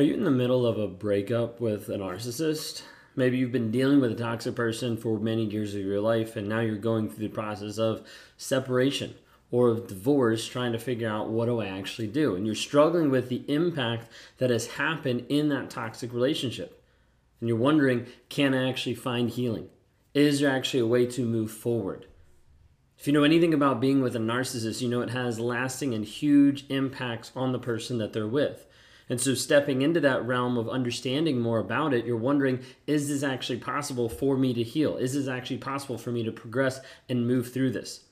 Are you in the middle of a breakup with a narcissist? Maybe you've been dealing with a toxic person for many years of your life and now you're going through the process of separation or of divorce trying to figure out what do I actually do? And you're struggling with the impact that has happened in that toxic relationship. And you're wondering, can I actually find healing? Is there actually a way to move forward? If you know anything about being with a narcissist, you know it has lasting and huge impacts on the person that they're with. And so, stepping into that realm of understanding more about it, you're wondering is this actually possible for me to heal? Is this actually possible for me to progress and move through this?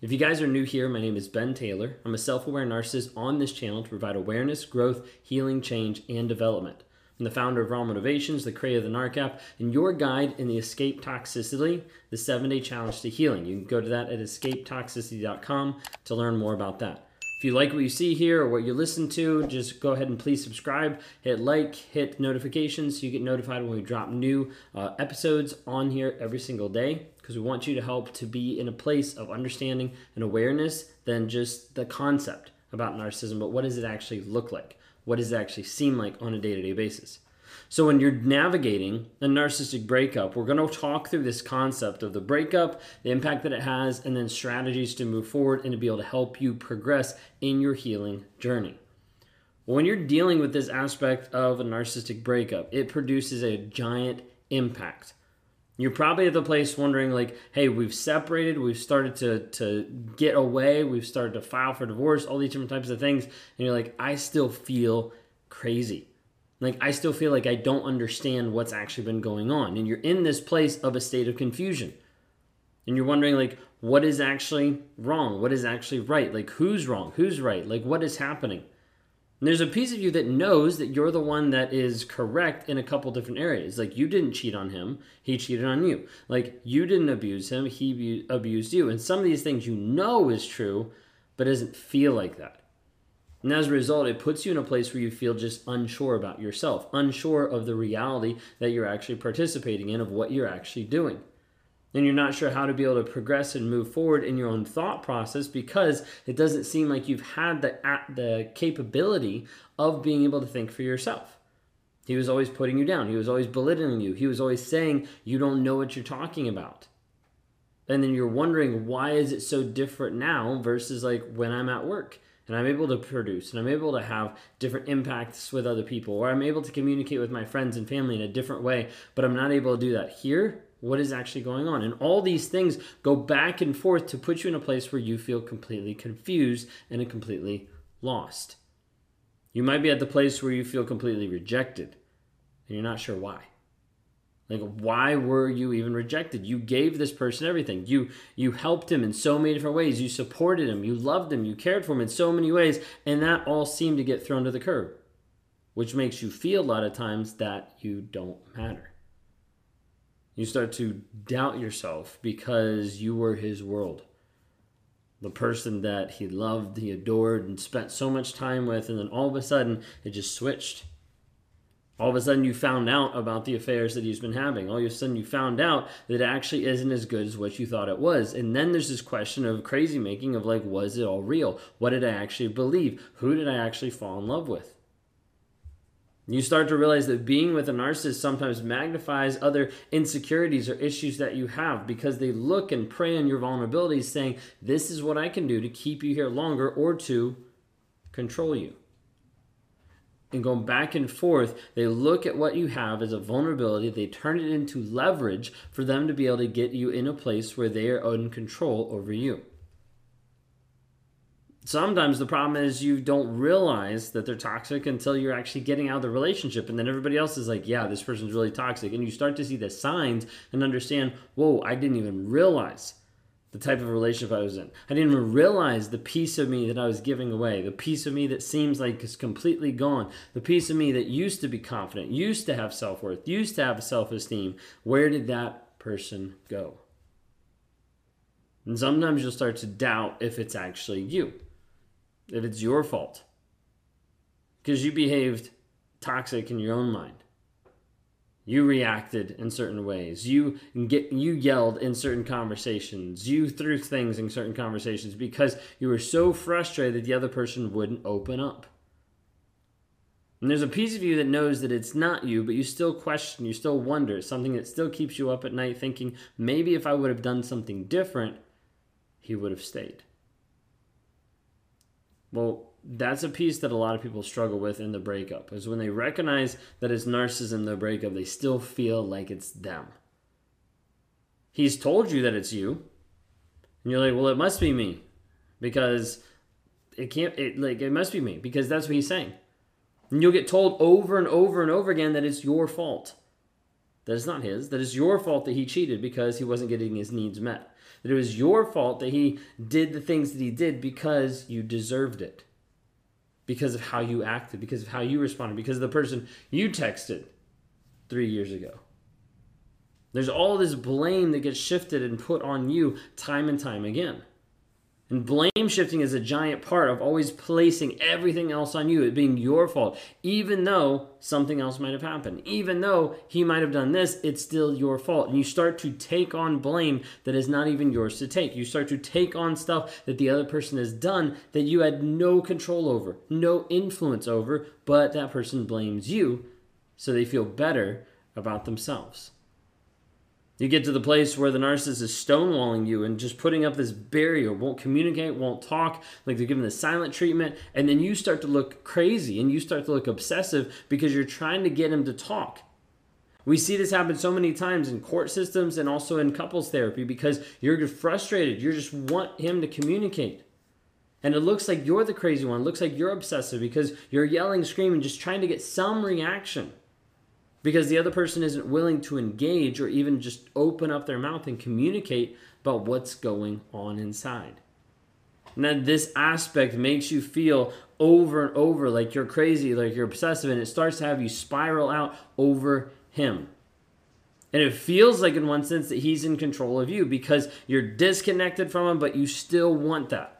If you guys are new here, my name is Ben Taylor. I'm a self aware narcissist on this channel to provide awareness, growth, healing, change, and development. I'm the founder of Raw Motivations, the creator of the NARC app, and your guide in the Escape Toxicity, the seven day challenge to healing. You can go to that at escapetoxicity.com to learn more about that. If you like what you see here or what you listen to, just go ahead and please subscribe, hit like, hit notifications so you get notified when we drop new uh, episodes on here every single day because we want you to help to be in a place of understanding and awareness than just the concept about narcissism, but what does it actually look like? What does it actually seem like on a day to day basis? So, when you're navigating a narcissistic breakup, we're going to talk through this concept of the breakup, the impact that it has, and then strategies to move forward and to be able to help you progress in your healing journey. When you're dealing with this aspect of a narcissistic breakup, it produces a giant impact. You're probably at the place wondering, like, hey, we've separated, we've started to, to get away, we've started to file for divorce, all these different types of things. And you're like, I still feel crazy. Like, I still feel like I don't understand what's actually been going on. And you're in this place of a state of confusion. And you're wondering, like, what is actually wrong? What is actually right? Like, who's wrong? Who's right? Like, what is happening? And there's a piece of you that knows that you're the one that is correct in a couple different areas. Like, you didn't cheat on him, he cheated on you. Like, you didn't abuse him, he abused you. And some of these things you know is true, but doesn't feel like that. And as a result, it puts you in a place where you feel just unsure about yourself, unsure of the reality that you're actually participating in, of what you're actually doing. And you're not sure how to be able to progress and move forward in your own thought process because it doesn't seem like you've had the, the capability of being able to think for yourself. He was always putting you down. He was always belittling you. He was always saying, You don't know what you're talking about. And then you're wondering, why is it so different now versus like when I'm at work? And I'm able to produce and I'm able to have different impacts with other people, or I'm able to communicate with my friends and family in a different way, but I'm not able to do that here. What is actually going on? And all these things go back and forth to put you in a place where you feel completely confused and completely lost. You might be at the place where you feel completely rejected and you're not sure why. Like why were you even rejected? You gave this person everything. You you helped him in so many different ways. You supported him, you loved him, you cared for him in so many ways, and that all seemed to get thrown to the curb. Which makes you feel a lot of times that you don't matter. You start to doubt yourself because you were his world. The person that he loved, he adored, and spent so much time with, and then all of a sudden it just switched all of a sudden you found out about the affairs that he's been having. All of a sudden you found out that it actually isn't as good as what you thought it was. And then there's this question of crazy making of like, was it all real? What did I actually believe? Who did I actually fall in love with? You start to realize that being with a narcissist sometimes magnifies other insecurities or issues that you have because they look and prey on your vulnerabilities, saying, This is what I can do to keep you here longer or to control you and going back and forth, they look at what you have as a vulnerability, they turn it into leverage for them to be able to get you in a place where they are in control over you. Sometimes the problem is you don't realize that they're toxic until you're actually getting out of the relationship, and then everybody else is like, Yeah, this person's really toxic. And you start to see the signs and understand, Whoa, I didn't even realize the type of relationship I was in. I didn't even realize the piece of me that I was giving away, the piece of me that seems like is completely gone, the piece of me that used to be confident, used to have self worth, used to have self esteem. Where did that person go? And sometimes you'll start to doubt if it's actually you, if it's your fault, because you behaved toxic in your own mind. You reacted in certain ways. You get you yelled in certain conversations. You threw things in certain conversations because you were so frustrated the other person wouldn't open up. And there's a piece of you that knows that it's not you, but you still question, you still wonder, something that still keeps you up at night thinking, maybe if I would have done something different, he would have stayed. Well, that's a piece that a lot of people struggle with in the breakup is when they recognize that it's narcissism the breakup they still feel like it's them. He's told you that it's you. And you're like well it must be me because it can't it like it must be me because that's what he's saying. And you'll get told over and over and over again that it's your fault that it's not his that it's your fault that he cheated because he wasn't getting his needs met that it was your fault that he did the things that he did because you deserved it because of how you acted, because of how you responded, because of the person you texted three years ago. There's all this blame that gets shifted and put on you time and time again. And blame shifting is a giant part of always placing everything else on you, it being your fault. Even though something else might have happened, even though he might have done this, it's still your fault. And you start to take on blame that is not even yours to take. You start to take on stuff that the other person has done that you had no control over, no influence over, but that person blames you so they feel better about themselves. You get to the place where the narcissist is stonewalling you and just putting up this barrier, won't communicate, won't talk, like they're giving the silent treatment, and then you start to look crazy and you start to look obsessive because you're trying to get him to talk. We see this happen so many times in court systems and also in couples therapy because you're frustrated. You just want him to communicate. And it looks like you're the crazy one. It looks like you're obsessive because you're yelling, screaming, just trying to get some reaction because the other person isn't willing to engage or even just open up their mouth and communicate about what's going on inside. Now, this aspect makes you feel over and over like you're crazy, like you're obsessive, and it starts to have you spiral out over him. And it feels like, in one sense, that he's in control of you because you're disconnected from him, but you still want that.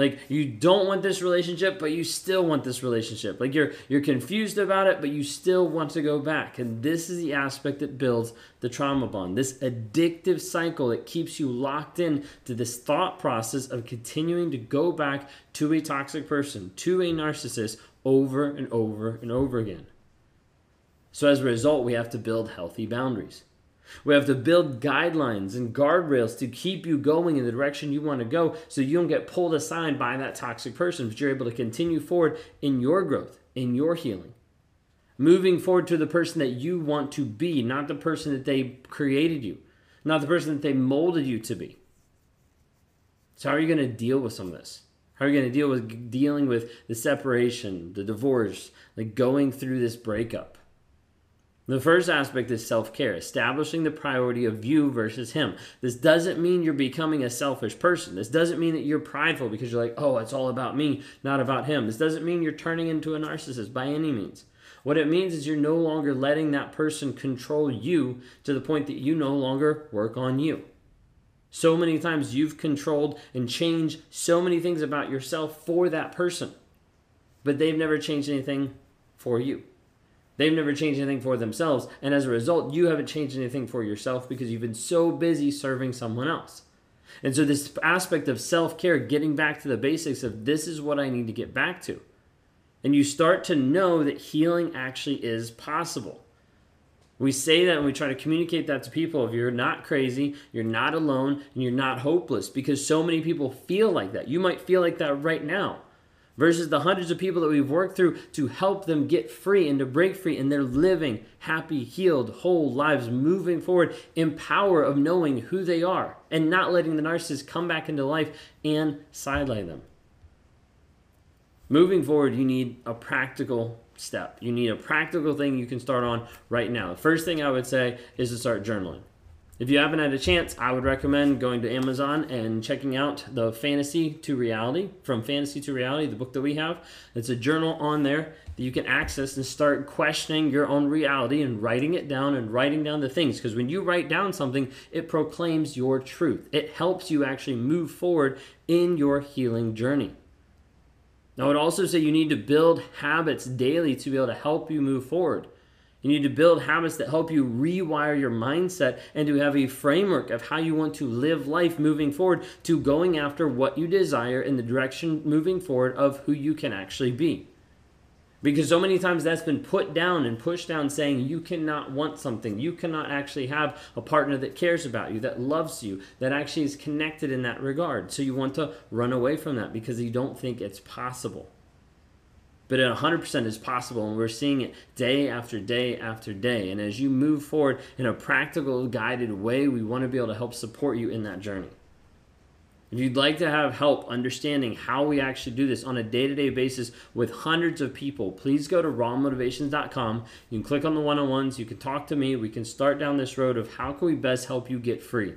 Like you don't want this relationship, but you still want this relationship. Like you're you're confused about it, but you still want to go back. And this is the aspect that builds the trauma bond. This addictive cycle that keeps you locked in to this thought process of continuing to go back to a toxic person, to a narcissist over and over and over again. So as a result, we have to build healthy boundaries. We have to build guidelines and guardrails to keep you going in the direction you want to go so you don't get pulled aside by that toxic person, but you're able to continue forward in your growth, in your healing. Moving forward to the person that you want to be, not the person that they created you, not the person that they molded you to be. So, how are you going to deal with some of this? How are you going to deal with dealing with the separation, the divorce, like going through this breakup? The first aspect is self care, establishing the priority of you versus him. This doesn't mean you're becoming a selfish person. This doesn't mean that you're prideful because you're like, oh, it's all about me, not about him. This doesn't mean you're turning into a narcissist by any means. What it means is you're no longer letting that person control you to the point that you no longer work on you. So many times you've controlled and changed so many things about yourself for that person, but they've never changed anything for you. They've never changed anything for themselves. And as a result, you haven't changed anything for yourself because you've been so busy serving someone else. And so, this aspect of self care, getting back to the basics of this is what I need to get back to. And you start to know that healing actually is possible. We say that and we try to communicate that to people. If you're not crazy, you're not alone, and you're not hopeless because so many people feel like that. You might feel like that right now versus the hundreds of people that we've worked through to help them get free and to break free and they're living happy, healed, whole lives, moving forward in power of knowing who they are and not letting the narcissist come back into life and sideline them. Moving forward, you need a practical step. You need a practical thing you can start on right now. The first thing I would say is to start journaling. If you haven't had a chance, I would recommend going to Amazon and checking out the Fantasy to Reality from Fantasy to Reality, the book that we have. It's a journal on there that you can access and start questioning your own reality and writing it down and writing down the things. Because when you write down something, it proclaims your truth. It helps you actually move forward in your healing journey. Now, I would also say you need to build habits daily to be able to help you move forward. You need to build habits that help you rewire your mindset and to have a framework of how you want to live life moving forward to going after what you desire in the direction moving forward of who you can actually be. Because so many times that's been put down and pushed down, saying you cannot want something. You cannot actually have a partner that cares about you, that loves you, that actually is connected in that regard. So you want to run away from that because you don't think it's possible but it 100% is possible and we're seeing it day after day after day. And as you move forward in a practical guided way we want to be able to help support you in that journey. If you'd like to have help understanding how we actually do this on a day-to-day basis with hundreds of people please go to rawmotivations.com you can click on the one-on-ones. You can talk to me. We can start down this road of how can we best help you get free.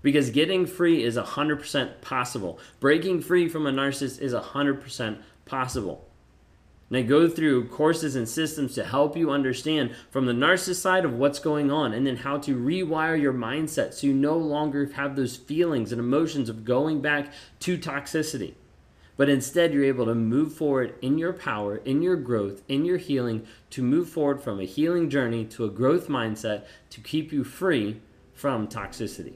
Because getting free is 100% possible. Breaking free from a narcissist is 100% possible and I go through courses and systems to help you understand from the narcissist side of what's going on and then how to rewire your mindset so you no longer have those feelings and emotions of going back to toxicity. But instead, you're able to move forward in your power, in your growth, in your healing, to move forward from a healing journey to a growth mindset to keep you free from toxicity.